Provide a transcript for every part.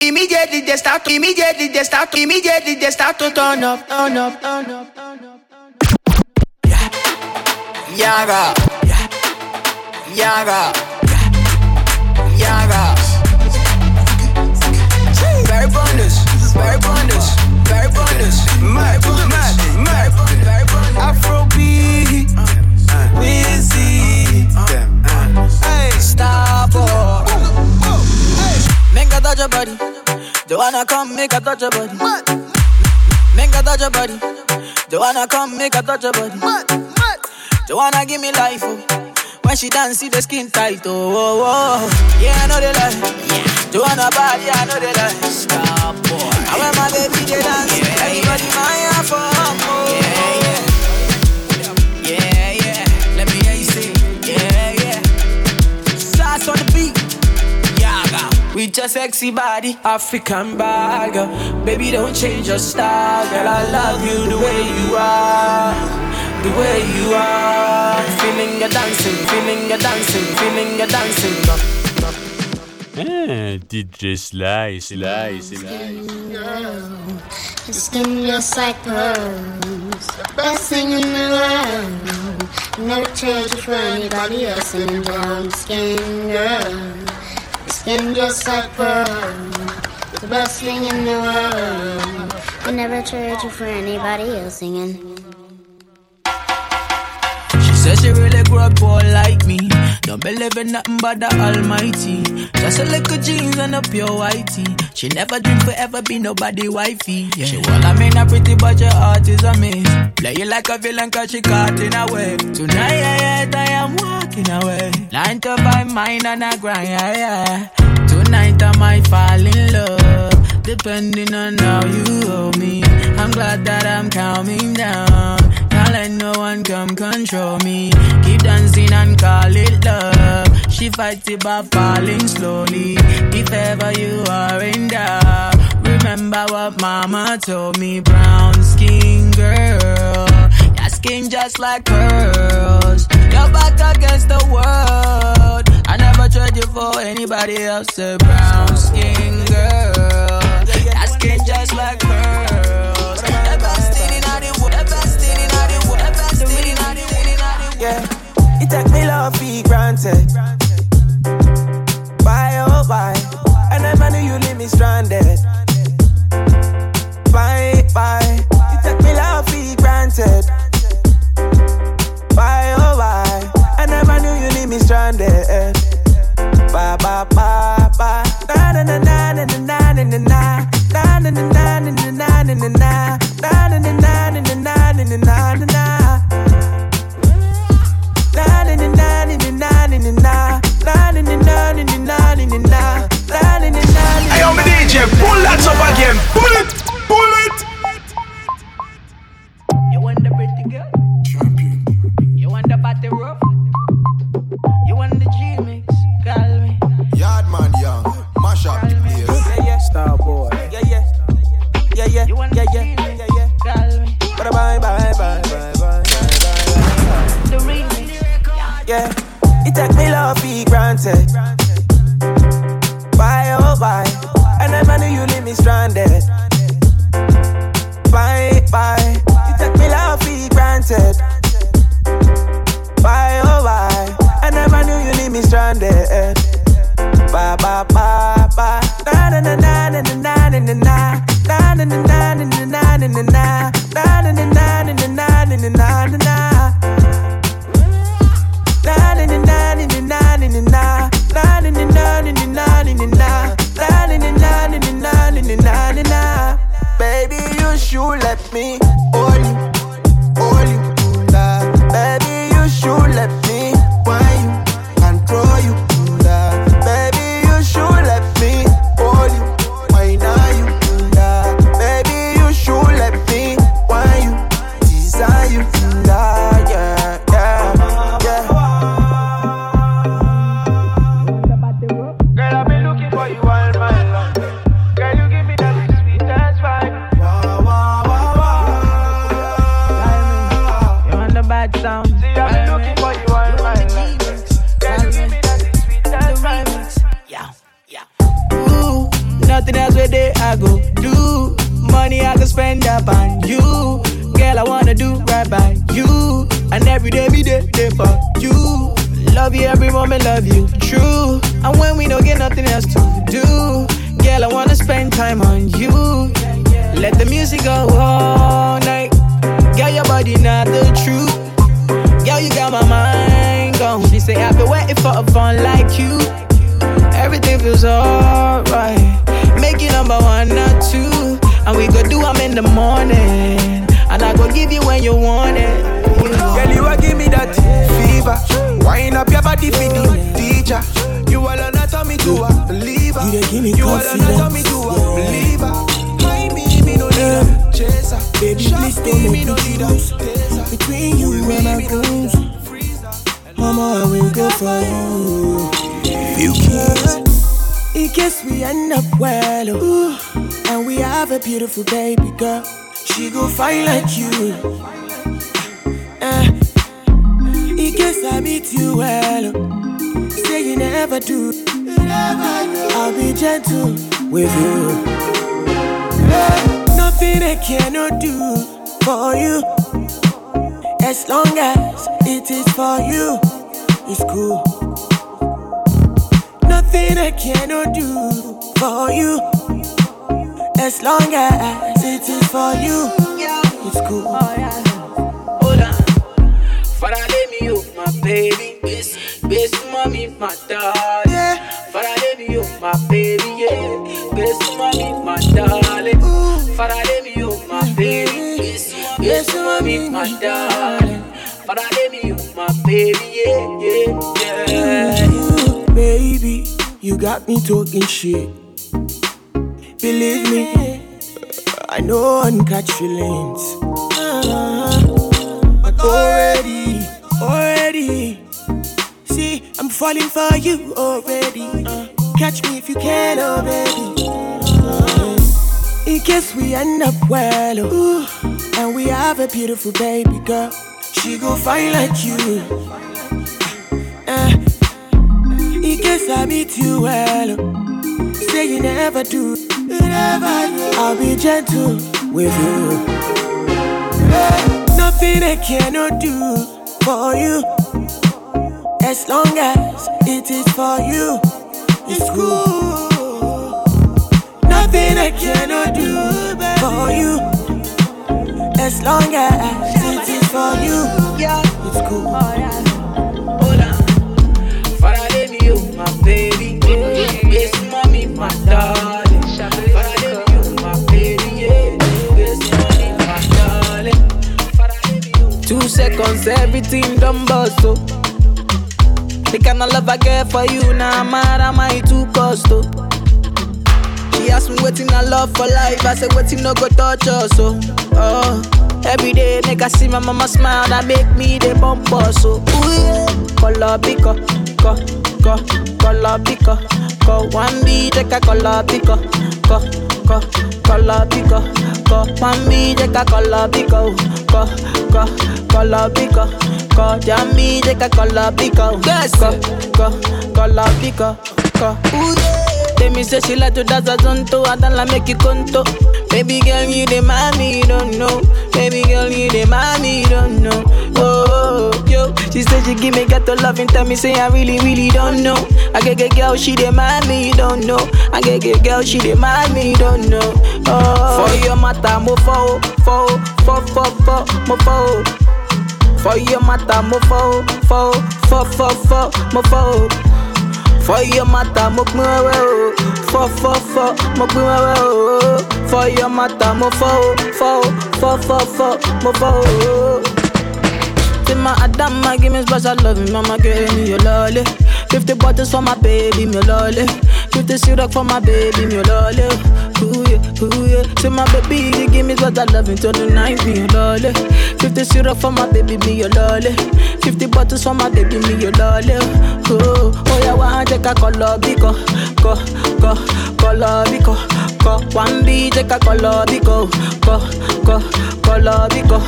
Immediately they start to, immediately they start to, immediately they start to turn up, turn up, turn up, turn up, turn up. Yeah. Yaga. Yeah. Yaga. Yeah. Yaga. Touch your body. Don't wanna come, make a touch your body. Make a touch your body. Don't wanna come, make a touch your body. Don't wanna give me life, oh. When she dance, see the skin tight, oh, oh, oh. Yeah, I know they lie. Yeah. Joanna bad, yeah, I know they lie. Stop, boy. And when my baby they dance, yeah, everybody yeah. my for oh. Yeah. With your sexy body, African bag. Baby, don't change your style, girl. I love you the way you are the way you are. Feeling you dancing, feeling you dancing, feeling you dancing. Ah, DJ Sly, Sly, Sly. Your skin just like pearls, best thing in the world. Never trade you for anybody else in brown skin, girl. Your skin just like pearls, the best thing in the world. I never trade you for anybody else singing. Says she really grew up poor like me. Don't believe in nothing but the Almighty. Just a little jeans and a pure whitey. She never dream forever be nobody wifey. Yeah. She well, I mean, a pretty but your heart is a miss. Play you like a villain cause she caught in a way. Tonight, yeah, I am walking away. Nine to five, mine and I grind, yeah, yeah. Tonight I might fall in love. Depending on how you hold me. I'm glad that I'm calming down. Can't let no one come control me. Keep dancing and call it love. She fights it by falling slowly. If ever you are in doubt, remember what mama told me. Brown skin girl, your skin just like pearls. Your back against the world. I never trade you for anybody else. A brown skin girl, your skin just like pearls. True. And when we don't get nothing else to do, girl, I wanna spend time on you. Let the music go all night. Girl, your body not the truth. Girl, you got my mind gone. She say I've been waiting for a fun like you. Everything feels alright. Make you number one, not two. And we go do them in the morning. And I go give you when you want it. Girl, you a give me that fever. Wind up your body for the teacher. You all anatomy to a believer. You dey give me You all confidence, anatomy to a believer. My me, me no need chaser. Baby, please me, don't me no me need a between you and me, me need goons. Mama, I will go for you. Few keys. In case we end up well, ooh, and we have a beautiful baby girl, she go fine like you. Eh. In I meet you well, say you never do. I'll be gentle with you. Nothing I cannot do for you. As long as it is for you, it's cool. Nothing I cannot do for you. As long as it is for you, it's cool. Oh, Hold on. Baby. Yes, best mommy, my darling. Father, let me you, my baby. Yeah, best mommy, my darling. Father, let me you, my mm-hmm. baby. Yes, best mommy, my darling. Father, me you, my baby. Yeah, yeah, yeah. Baby, you got me talking shit. Believe me, I know I can catch feelings. But already, already, I'm falling for you already. Catch me if you can, oh baby. In case we end up well, ooh, and we have a beautiful baby girl, she go fine like you. Uh, in case I meet you well, say you never do. I'll be gentle with you. Nothing I cannot do for you. As long as it is for you, it's cool. Nothing I cannot do for you. As long as it is for you, it's cool. Hold on. Father, you, my baby. Yes, mommy, my darling. Father, let me you, my baby. Yeah. Yes, mommy, my darling. Father, let me you. Two seconds, everything done bust. The kind of love I get for you, now nah, mad am I too cost, oh. She asked me waiting I love for life. I said waiting no go touch us. So, oh, every day nigga see my mama smile that make me the bump us. So, ooh yeah, color pico, co, co, color pico, co. One B take a color pico, co, co, color pico, co. One B take a color pico, co, co, color pico, co. Jammy take a color pico, yes, co, co, color pico, co. Yeah. Tell me say she like to dance a zonto, I don't like make you conto. Baby girl, you the mommy, don't know. Baby girl, you the mommy, don't know. Oh, oh, yo, she said she give me ghetto love and tell me say I really, really don't know. I get get girl, she the mommy, don't know. I get get girl, she the mommy, don't know. Oh, for your matter, mo fo, fo, fo, fo, fo, mo fo. For your matter, mo fo, fo, fo, fo, fo, mo fo. For your matter, mo pin wewe o. Fọ fọ fọ, mo pin wewe o. For your matter, mo oh. fọ o. Fọ o, fọ fọ fọ, mo fọ o. Oh. Say my Adama, give me special love, mama give me your lolly. Fifty bottles for my baby, me lolly. Fifty syrup for my baby, me lolly. Ooh yeah, ooh yeah. Say my baby, you give me special love until the night, me your lolly. Fifty syrup for my baby, me your lolly. Fifty bottles for my baby, me your lolly. Oh, oh yeah, one take a color biko, ko, ko, color biko, ko. One B take a color biko, ko, ko, color biko,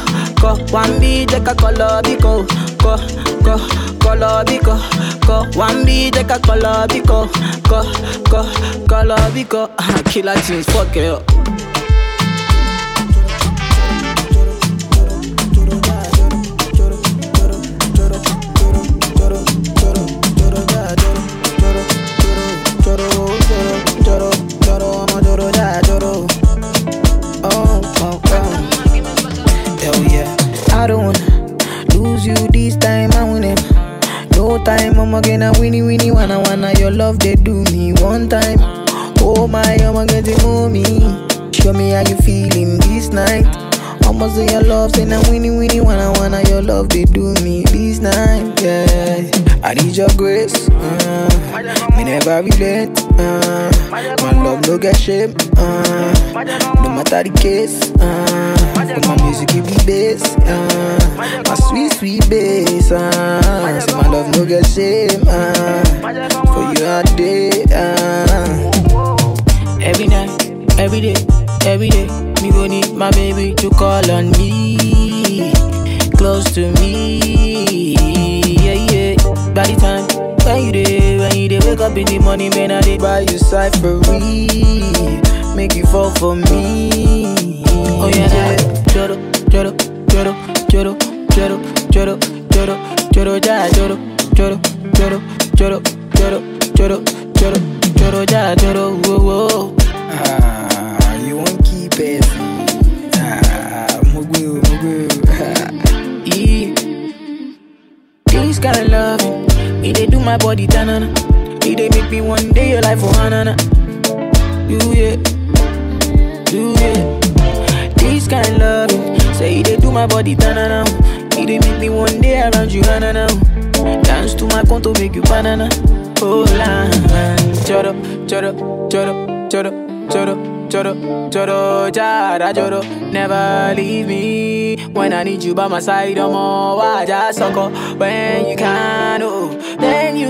ko. One B take a color biko, ko, ko, color biko, ko. One B take a color biko, ko, ko, color biko. Killer things, fuck it up. I'm gonna winnie winnie wanna wanna your love they do me one time. Oh my, I'm getting on me. Show me how you feeling this night. Almost say your love, say now winnie winnie wanna wanna your love they do me this night. Yeah, I need your grace. Uh, me never relent. Uh, my love no get shame. Uh, no matter the case. Uh, but my music give me bass. Uh, my sweet sweet bass. Uh, so my love no get shame. Uh, for you all day. Uh. Every night, every day, every day, me go need my baby to call on me, close to me. Yeah, yeah. By the time when you day, when you day, wake up in the morning, man, I dey buy you cyphery, make you fall for me. Oh yeah, choro, choro, choro, choro, choro, choro, choro, choro, ja, choro, choro, choro, choro, choro, choro, choro, choro, ja, choro, whoa, whoa. Ah, you won't keep it. Ah, mugu, mugu. Yeah. This kind of love, it they do my body tanana. It they make me one day your life for hanana. You yeah, you yeah. This kind of love, say it they do my body tanana. It they make me one day around you hanana. Dance to my conto make you banana. Oh la, choro, choro, choro, choro. Choro, choro, choro, jara, choro. Never leave me when I need you by my side. I'm all waja soko. When you can, oh,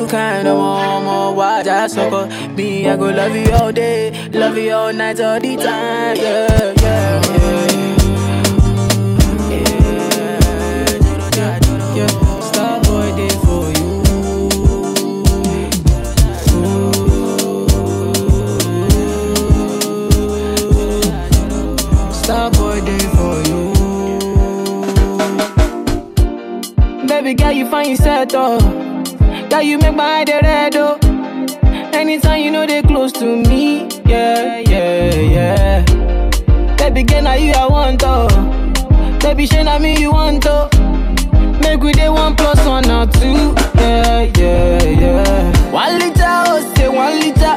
kinda want more watch I sucker Me, I go love you all day. Love you all night, all the time. Yeah, yeah, yeah. Baby girl, you find yourself though Girl, you make my head red oh. Anytime you know they close to me, yeah, yeah, yeah. Baby girl, now you I want oh. Baby, shey na me you want oh. Make we day one plus one or two, yeah, yeah, yeah. One liter oh, say one liter.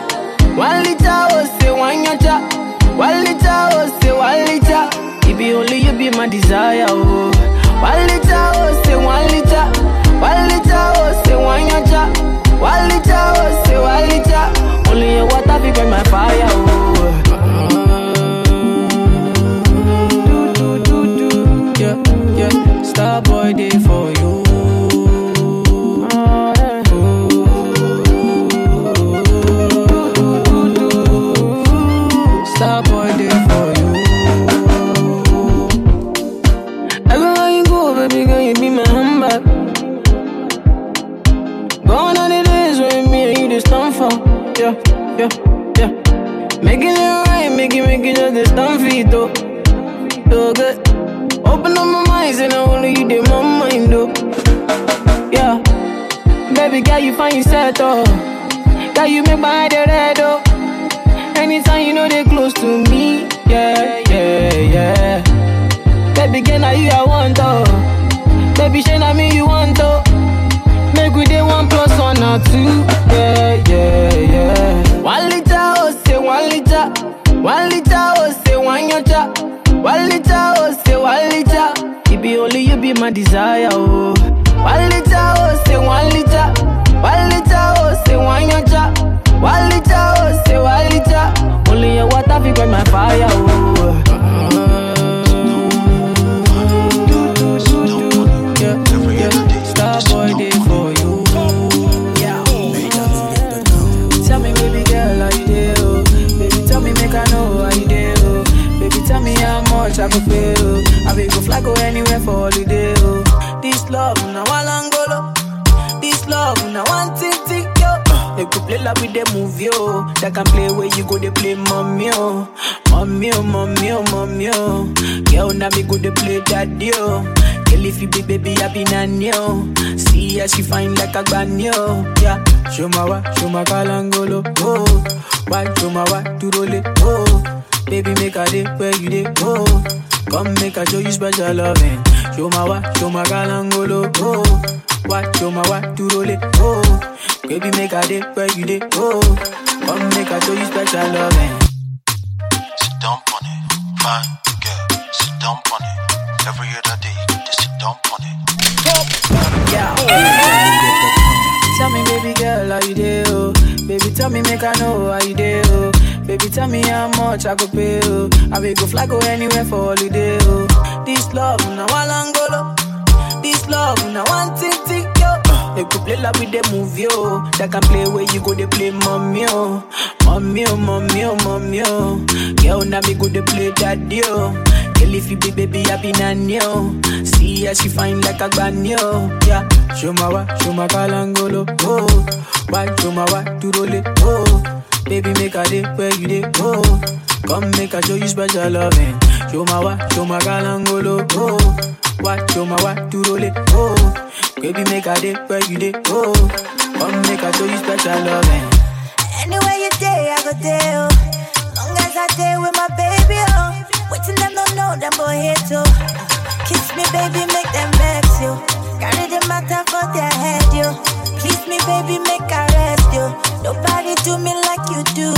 One liter oh, say one yacha. One liter oh, say one liter. It be only you be my desire oh. One liter fire, oh. Do, do, do, do. Yeah, yeah. Starboy, they though. So good. Open up my mind, and I only you did my mind, though. Yeah. Baby girl, you find yourself, oh. Girl, you make my head red, oh. Anytime you know they close to me, yeah, yeah, yeah. Baby girl, now you I want, oh. Baby, shey na me you want, oh. Make we day one plus one or two, yeah, yeah, yeah. One liter, oh, say one liter. One liter, oh you chop. Walita, oh, say walita. It only you be my desire, oh. Walita, oh, say walita. Walita, oh, say wine you chop. Walita, oh, say walita. Only your water fi quench my fire, oh. much I could feel. I will go fly go anywhere for holiday. Oh. This love now one angolo. This love now one titi yo. They could play love with the movie yo. That can play where you go they play mommy yo. Mommy yo, mommy yo, mommy yo. Girl now me go they play daddy yo. Girl if you be baby I be nanny yo. See how she fine like a granny yo. Yeah. Show my wa, show my kalangolo. Oh. Why show my wa, to roll it. Oh. Baby, make a day where you day, oh. Come make a show you special loving. Show my wa, show my kalangolo, oh. What, show my wa, to roll it, oh. Baby, make a day where you day, oh. Come make a show you special loving. Sit down on it, fine girl. Sit down on it. Every other day, just sit down on it. Yeah. Tell me, baby girl, how you dey, oh? Baby, tell me, make I know how you dey, oh. Baby, tell me how much I could pay, oh. I will go fly, go anywhere for holiday, oh. This love, now one angolo. This love, now one thing, thing, yo. They could play like with the movie, oh. That can play where you go, they play mommy, oh. Mommy, oh, mommy, oh, mommy, oh. Girl, now me go, they play daddy, oh. Girl, if you be baby, I be nanny, oh. See how she fine like a granny, oh. Yeah, show my wa, show my kalangolo, oh. Why, show my wa, to roll it, oh. Baby, make a day where you day, oh. Come make a show you special loving. Show my wa, show my kalangolo, oh. Why, show my wa, to roll it, oh. Baby, make a day where you day, oh. Come make a show you special loving. Anywhere you day, I go there, oh. Long as I day with my baby, oh. Waiting them don't know them boy here too. Kiss me, baby, make them vex you. Carry the matter for their head, you. Please me, baby, make I rest you. Nobody do me like you do.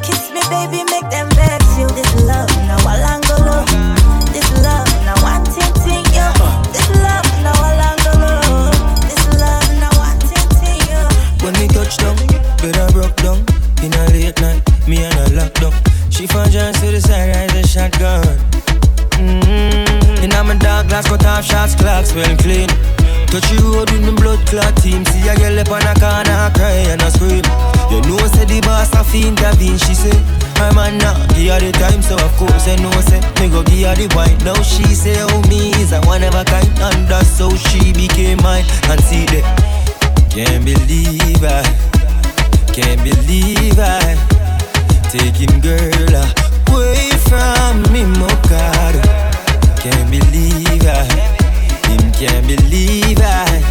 Kiss me, baby, make them vex you. This love, now Walangolo. This glass, cut off shots, clocks well clean. Touch you road with me blood clot team. See a girl up on a corner, cry and I scream. You know, say the boss have to intervene. She say, her man now, give her the time, so of course I know, say, me go give her the wine. Now she say, oh, me is a one of a kind, and that's how she became mine. And see that, can't believe I, can't believe I, taking girl away from me, Mokado. Can't believe I, him can't believe I,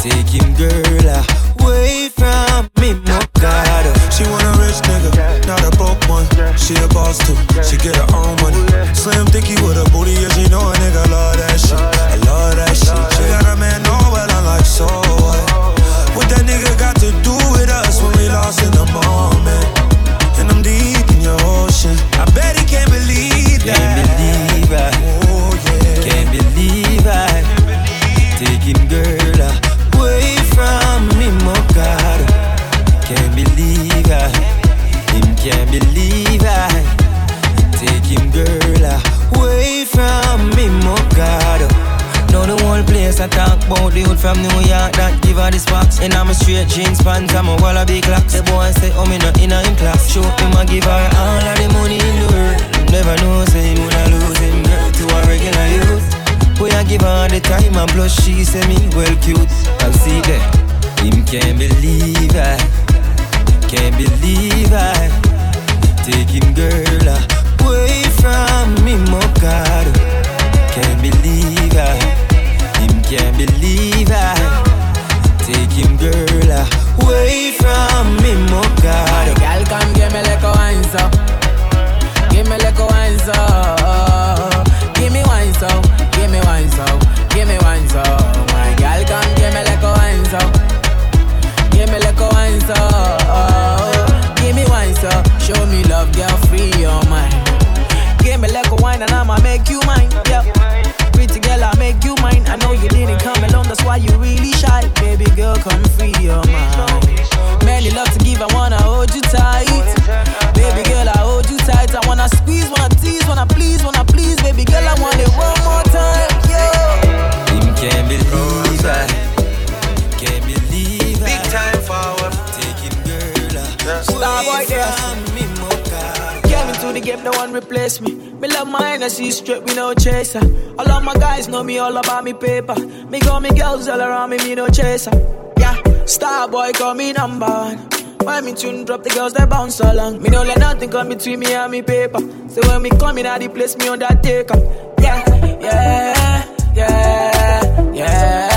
Take him, girl away from me, Mokado. She want a rich nigga, not a broke one. She a boss too, she get her own money. Slim thicky with a booty, yeah, she know a nigga love that shit. I love that shit. She got a man, know well, I'm like, so what? What that nigga got to do with us when we lost in the moment? I, him can't believe I, taking girl away from me. Now the whole place I the hood from New York that give her the sparks. And I'm a straight jeans pants, I'm a. The boy say, oh me not in in class. Show him I give her all of the money in the world. Never know say him lose him girl to a regular youth. Boy I give her the time and plus she say me well cute. I see that him can't believe I, can't believe I, taking girl away from me, Mokado. Can't believe I, him can't believe I, taking girl away from me, Mokado. Girl, come give me like a wine so. Give me like a wine so. Give me wine so. Give me wine so. Give me wine so. My girl, come give me like a wine so. Give me like a wine so. Show me love, girl, free your mind. Give me like a wine and I'ma make you mine. Yeah. Pretty girl, I'll make you mine. I know you didn't come alone, that's why you really shy. Baby girl, come free your mind. Many love to give, I wanna hold you tight. No one replace me. Me love I see straight, we no chaser. All of my guys know me all about me paper. Me got me girls all around me, me no chaser. Yeah, star boy call me number one. Why me tune drop the girls that bounce along? Me no let nothing come between me and me paper. So when me come in, I the place me undertaker. Yeah, yeah, yeah, yeah, yeah,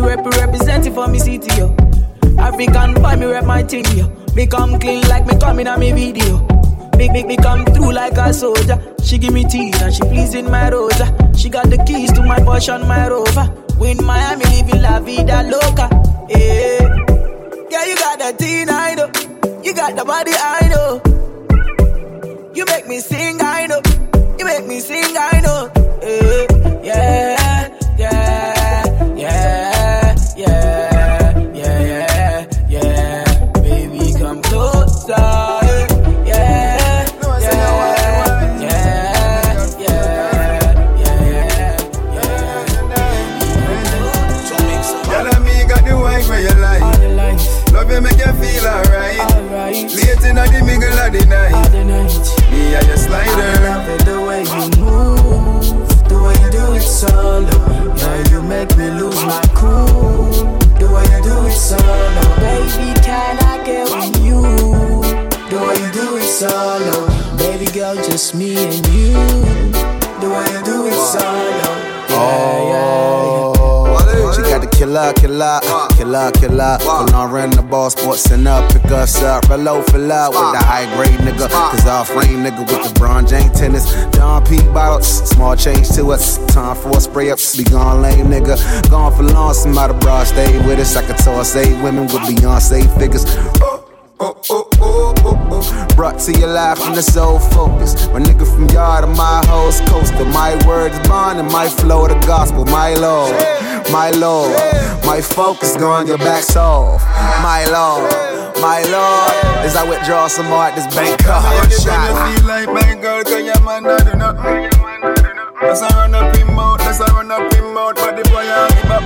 Rep representing for me city, yo. African boy, me rep my thing, yo. Me come clean like me coming on me video. Big, big, me come through like a soldier. She give me tea and she pleasing my rosa. She got the keys to my Porsche my Rover. We in Miami, living la vida loca. Yeah, yeah, you got that teen, I know. You got the body, I know. You make me sing, I know. Spray up, be gone lame nigga. Gone for long, somebody broad stay with us. I could toss eight women with Beyonce figures. Oh, oh, oh, oh, oh. oh, oh. Brought to your life from the soul focus. My nigga from yard of my host coaster. My words bond and my flow the gospel. My Lord, my Lord, my focus going your back soul. My Lord, my Lord, as I withdraw some more at this bank card shot. like my cause your man not do nothing. Let's run up him out, let's run up him out, but the boy I give up.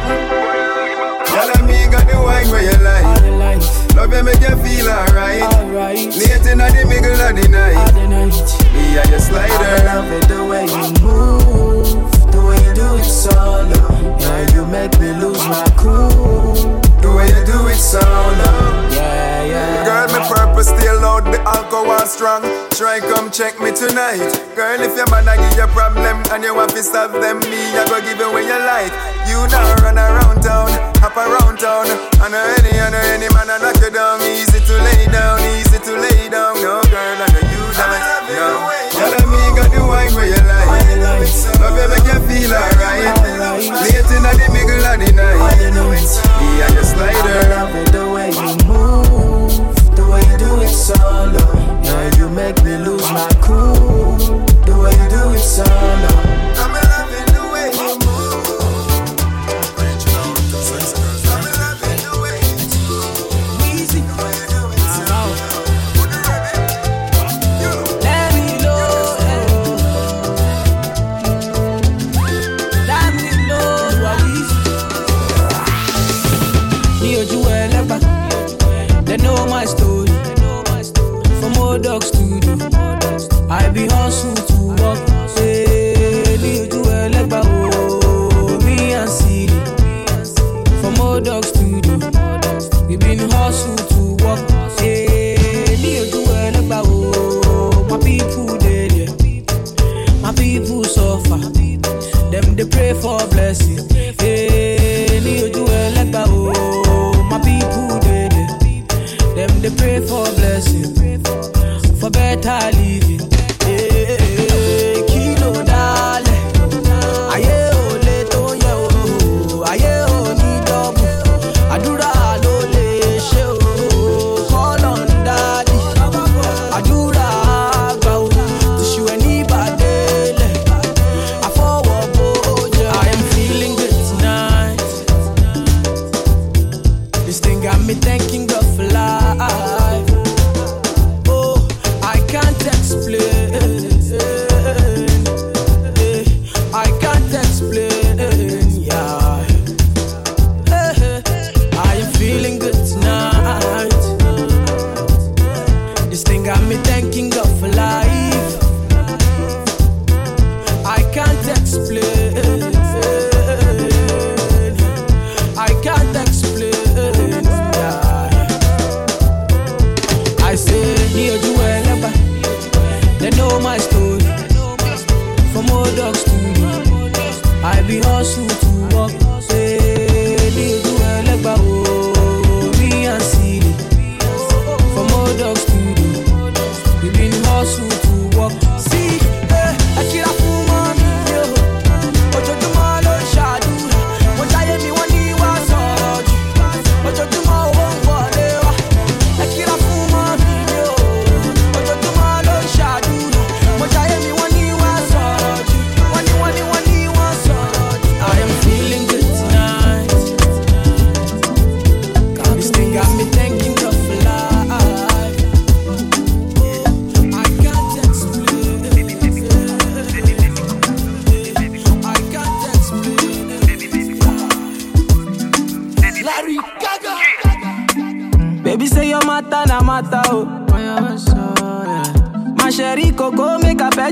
Girl, and me got the wine where you like. Love you make you feel alright. Late in the middle of the night. Me and your slider. I love it the way you move, the way you do it solo. Yeah, you make me lose my cool. The way you do it solo. Yeah, yeah. Girl, my purpose still loud, the alcohol strong. Try come check me tonight. Girl, if your man a give you problem and you want to solve them, me I go give you what you like. You now run around town, hop around town. I know any, I know any man I knock you down. Easy to lay down, easy to lay down. No girl, I know you damn it. No, and me got the wine where you like. Love you make you feel alright. Late in the middle of the night. Me and your slider. I love it the way you move, you do it solo. Yeah, you make me lose my cool. The way you do it solo.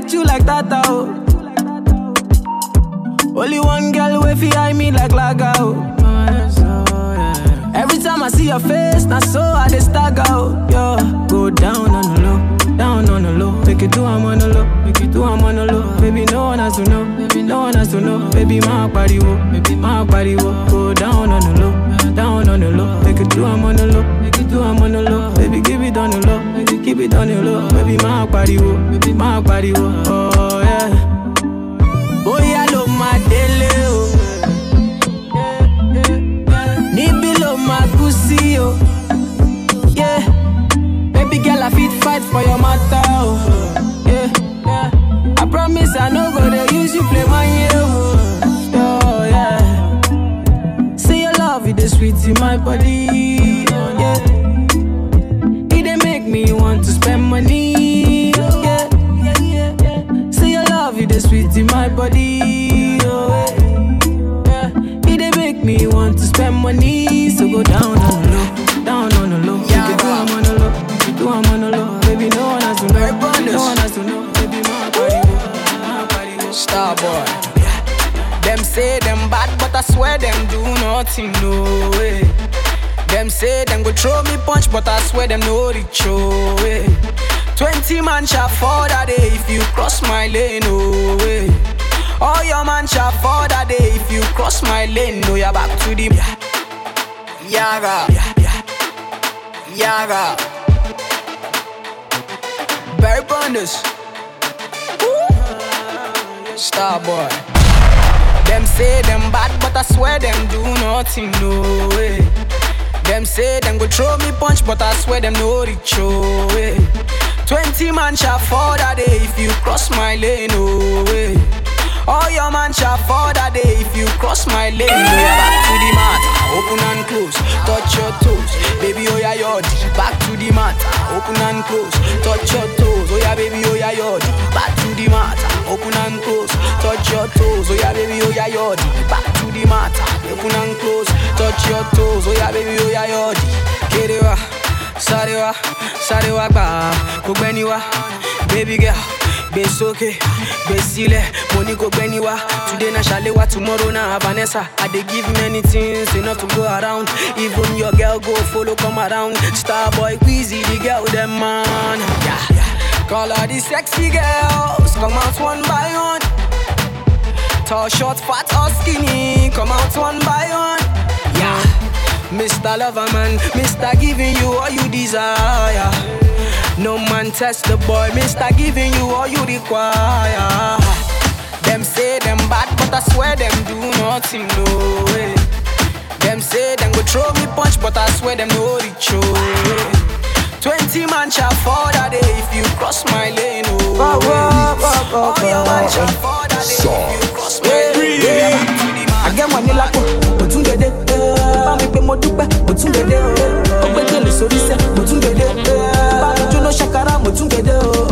I pet you like that, oh. Only one girl way fi me like laga oh. Every time I see your face, na so I dey stagger oh. Yo, go down on the low, down on the low. Make it do I'm on the low, make it do I'm on the low. Baby no one has to know, baby no one has to know. Baby my body wo, baby my body wo. Go down on the low, down on the low. Make it do I'm on the low, make it do I'm on the low. Baby give it on the low, it on the low. Baby my body wo, baby my body wo. Oh yeah. Bóyá ló máa délé o. Níbí ló máa kú sí o. Yeah. Baby girl, I fit fight for your matter o. Yeah. I promise I no go dey use you play my year o. Oh, yeah. Say your love, it dey sweet in my body. My body. Oh, eh. yeah. It dey make me want to spend money. So go down on the low, down on the low. Yeah, you do I'm on the low, do I'm on the low. Baby, no one has to know. No one has to know. Baby, my body, my body. wo. Star boy. Them say them bad, but I swear them do nothing, no way. Them say them go throw me punch, but I swear them no reach, oh way. Twenty man shall fall that day if you cross my lane, no way. All your man shall fall that day if you cross my lane, no you're back to the Yaga, Yaga, Barry Bonders. Star boy. Them say them bad, but I swear them do nothing, no way. Them say them go throw me punch, but I swear them no reach, oh way. Twenty man shall fall that day if you cross my lane, oh way. All your man shall fall that day if you cross my lane. Oh. Yeah, back to the mat, open and close, touch your toes, baby, oh yeah, yod. Back to the mat, open and close, touch your toes, oh yeah, baby, oh yeah, yod. Back to the mat, open and close, touch your toes, oh yeah, baby, oh yeah, yod. Back to the mat, open and close, touch your toes, oh yeah, baby, oh yeah, yod. Sarewa, sarewa gba, gbogbo ẹni wa, baby girl. gbé sókè gbé sílẹ̀ wá today na ṣàléwá tomorrow na vanessa i dey give many things enough to go around even your girl go follow come around starboy quizzy the girl dem man. Yeah. call all the sexy girls come out one by one. Tall, short, fat or skinny, come out one by one. Yeah, Mr. Loverman, Mr. Giving you all you desire. No man test the boy, Mr. Giving you all you require. Them say them bad, but I swear them do nothing, no way. Them say them go throw me punch, but I swear them no reach, oh way. Twenty man shall fall that day if you cross my lane, oh way. All your man shall fall that day if you cross my lane. Àgẹ́mọ̀ ní lápò, mo tún dédé. mo dúpẹ́ mo tún gèdè o. ọgbẹ́ gèlè sórí sẹ́ mo tún gèdè o. bá mi jóná ṣàkárà mo tún gèdè o.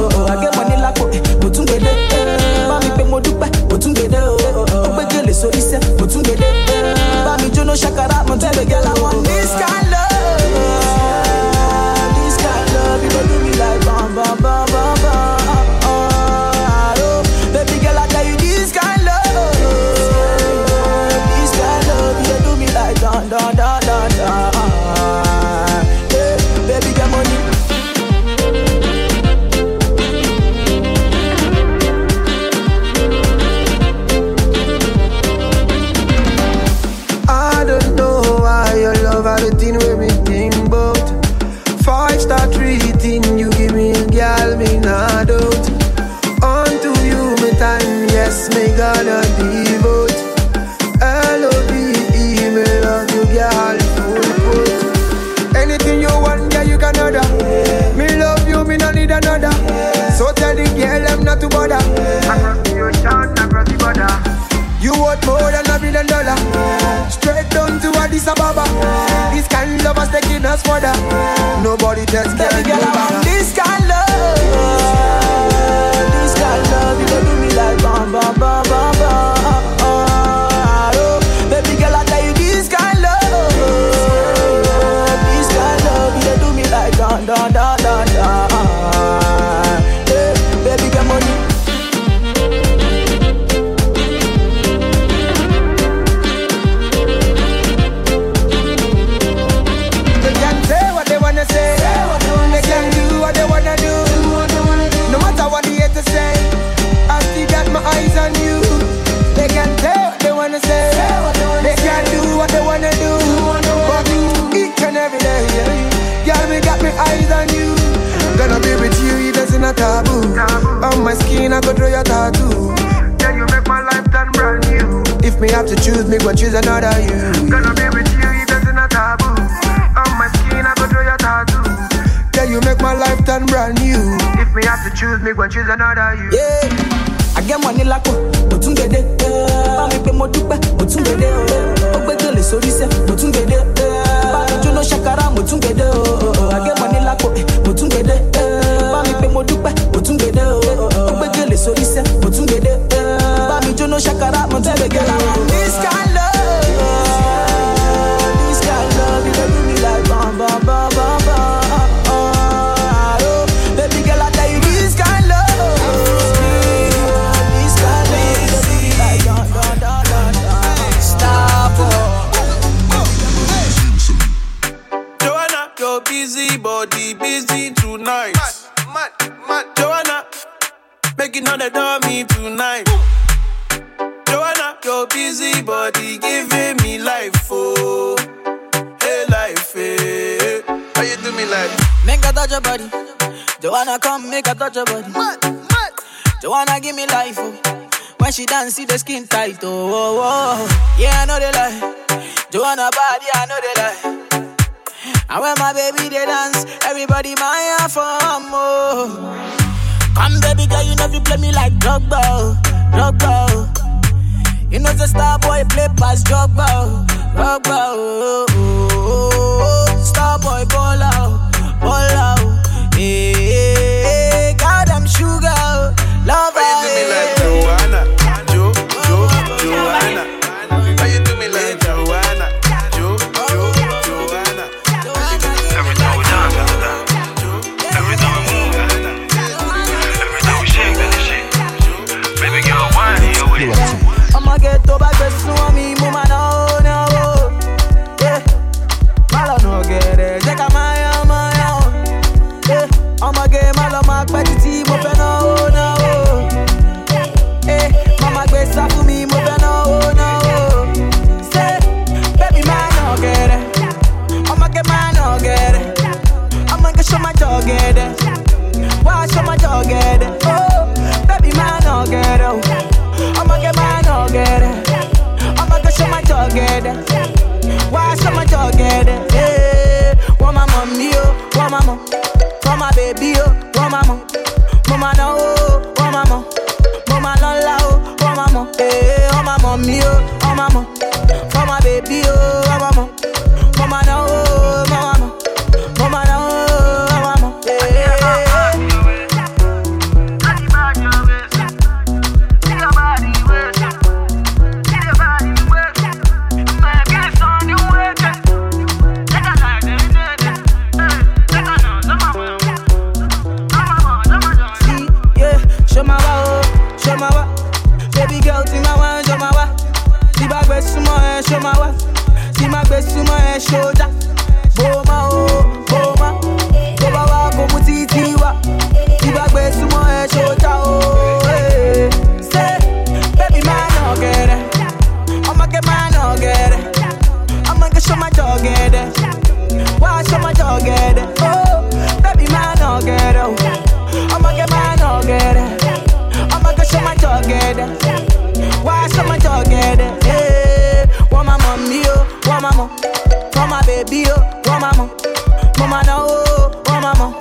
another you. Touch your body. Joanna, come make I touch your body. Joanna, give me life, oh. When she dance, see the skin tight, oh, oh, oh. Yeah, I know they lie. Joanna body, I know they lie. And when my baby they dance, everybody my for more. Come, baby girl, you know you play me like Drogba, Drogba. You know the star boy play past Drogba, Drogba. oh, oh, oh, oh. Star boy ball out, ball out. Eh, hey, sugar, love How you do me like Joanna, Jo, Jo, Joanna? How you do me like Joanna, Jo, Jo, Joanna? Every time we dance, every time, every time we move, every time we shake that shit, baby girl, whine your way. I'ma get to See my best sumo, eh, show that. Boma, oh, boma. Boma wa, komu titi wa. See my best sumo, eh, show that, oh, eh. Say, baby, man, no get it. I'ma get my no get it. I'ma get show my dog get it. Why show my dog get it? Oh, baby, man, no get it. I'ma get my no get it. I'ma go show my dog get it. Why show my dog get it? Hey, want my mommy, oh, mama, for my baby, oh, for mama, mama no, oh, for mama,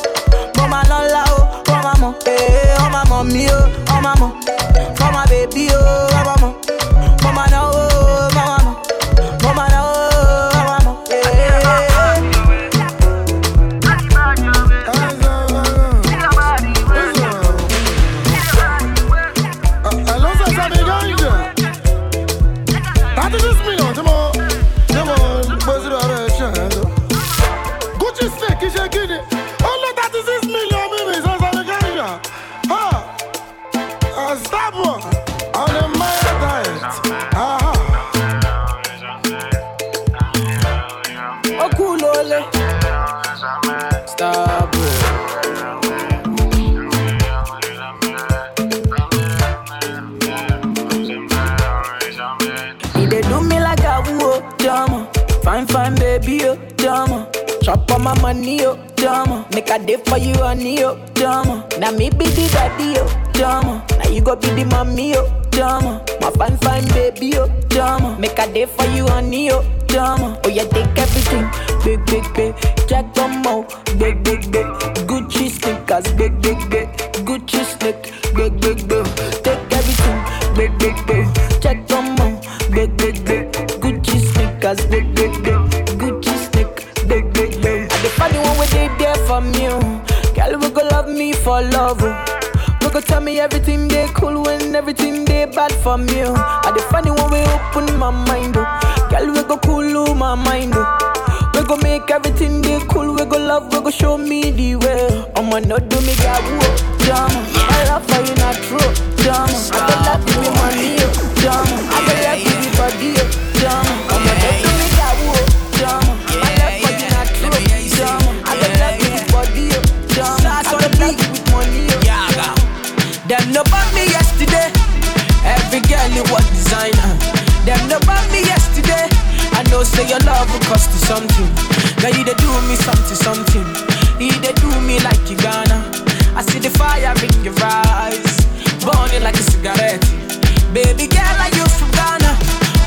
mama no la, oh, for mama, eh, oh mama me oh, oh mama, for my baby, oh, oh mama, mama no. On my money, oh, drama. Make a day for you, honey, oh, drama. Now me be the daddy, oh, drama. Now you go be the mommy, oh, drama. My fine, fine, baby, oh, drama. Make a day for you, honey, oh, drama. Oh, yeah, take everything, big, big, big. Jack on mo, big, big, big. Gucci sneakers, big, big, big. Gucci sneak, big, big, big. Take everything, big, big, big. Jack on mo, big, big, big. Gucci sneakers, big. For love. We go tell me everything they cool when everything they bad for me. I the funny one we open my mind, oh. Girl, we go cool my mind. We go make everything they cool, we go love, we go show me the way. I'ma not do me got whoa, drama. I love for you not true, drama. I go love you with money, drama. I go love you with body, oh, Girl designer. Them no bought me yesterday. I know say your love will cost you something. Now you they do me something, something. You they do me like you gonna. I see the fire in your eyes, burning like a cigarette. Baby girl, are you from Ghana?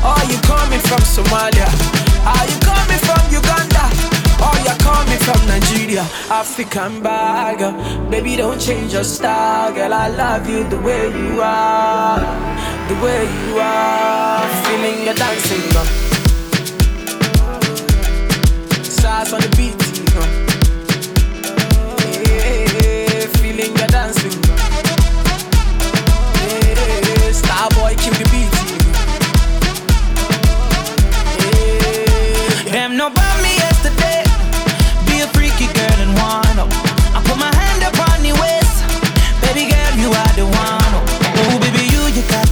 Or you coming from Somalia? Are you coming from? Or you coming from Nigeria? African bagger. Baby, don't change your style, girl. I love you the way you are, the way you are. Feeling your dancing, girl. Stars on the beat, know. Yeah, feeling your dancing, girl. Yeah, star boy, kill the beat,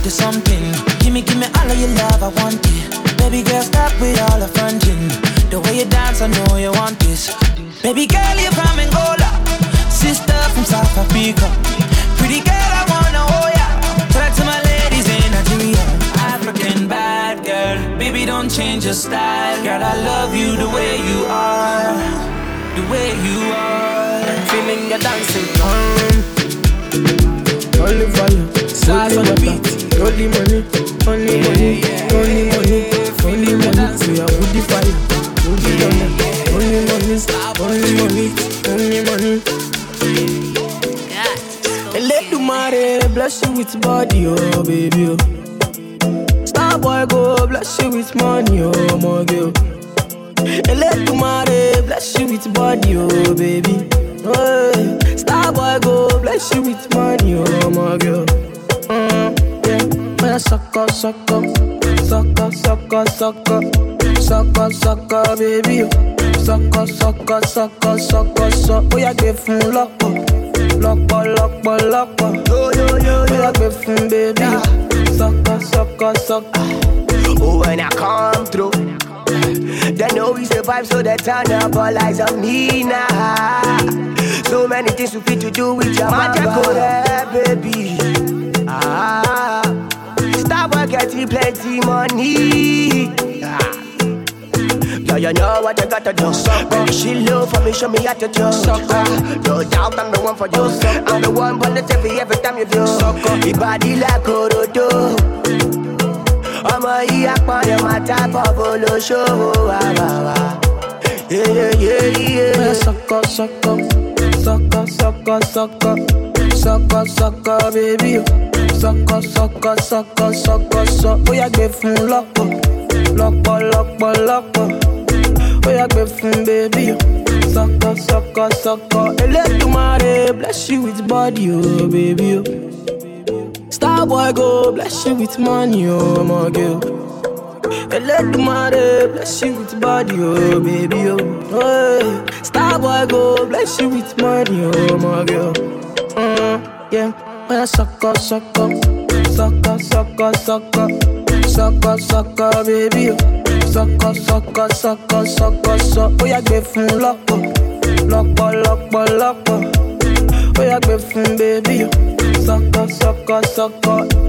the something. Give me, give me all of your love, I want it. Baby girl, stop with all the fronting. The way you dance, I know you want this. Baby girl, you're from Angola. Sister from South Africa. Pretty girl, I wanna hold ya. Talk to my ladies in Nigeria. African bad girl. Baby, don't change your style. Girl, I love you the way you are. The way you are. Feeling your dancing, um, fire, stars on the beat. Only money, only money, only money, only money. We are with the fire, with the money, only money, only money, only money. Elédùmarè bless you with body, oh baby. Oh. Star boy go bless you with money, oh my girl. Mare bless you with body, oh baby. Oh, yeah. Star boy go bless you with money, oh my girl. Oh. Yeah, soco, soco, soco, soco, soco, soco, soco, baby. Soco, soco, soco, soco, soco. Oh yeah, give him lock up, lock up, lock up, lock up. Yo yo yo, oh yeah, give him baby. Soco, soco, soco. Oh, when I come through. They know we survive, so they turn up all eyes on me now. So many things we fit to do with your hair, baby. Ah, getting plenty money. Ah. Yeah, you know what you gotta do. Baby, she low for me, show me how to do. Ah, no doubt I'm the one for you. I'm the one on the TV every time you do. Your body like Orodo. ọmọ yìí apọ̀dé máa tábọ̀ bolóṣòwò àbàwà. Soco, soco, soco, soco, soco, Soco, soco, baby. Soco, soco, soco, soco, soco. Oh, yeah, give fun loco. Loco, loco, loco. Oh, yeah, give fun, baby. Soco, soco, soco. Elédùmarè, bless you with body, oh, baby. Oh. Star boy, go bless you with money, oh, my girl. Elédùmarè, bless you with body, oh, baby, oh. Hey. Star go bless you with money, oh, my girl. Mm, yeah, oh, yeah, soco, soco. Soco, soco, soco. Soco, soco, baby, oh. Soco, soco, soco, soco, soco. Oh, yeah, give fun loco. Loco, loco, loco. Oh, yeah, give fun, baby, oh. Soco, soco, soco.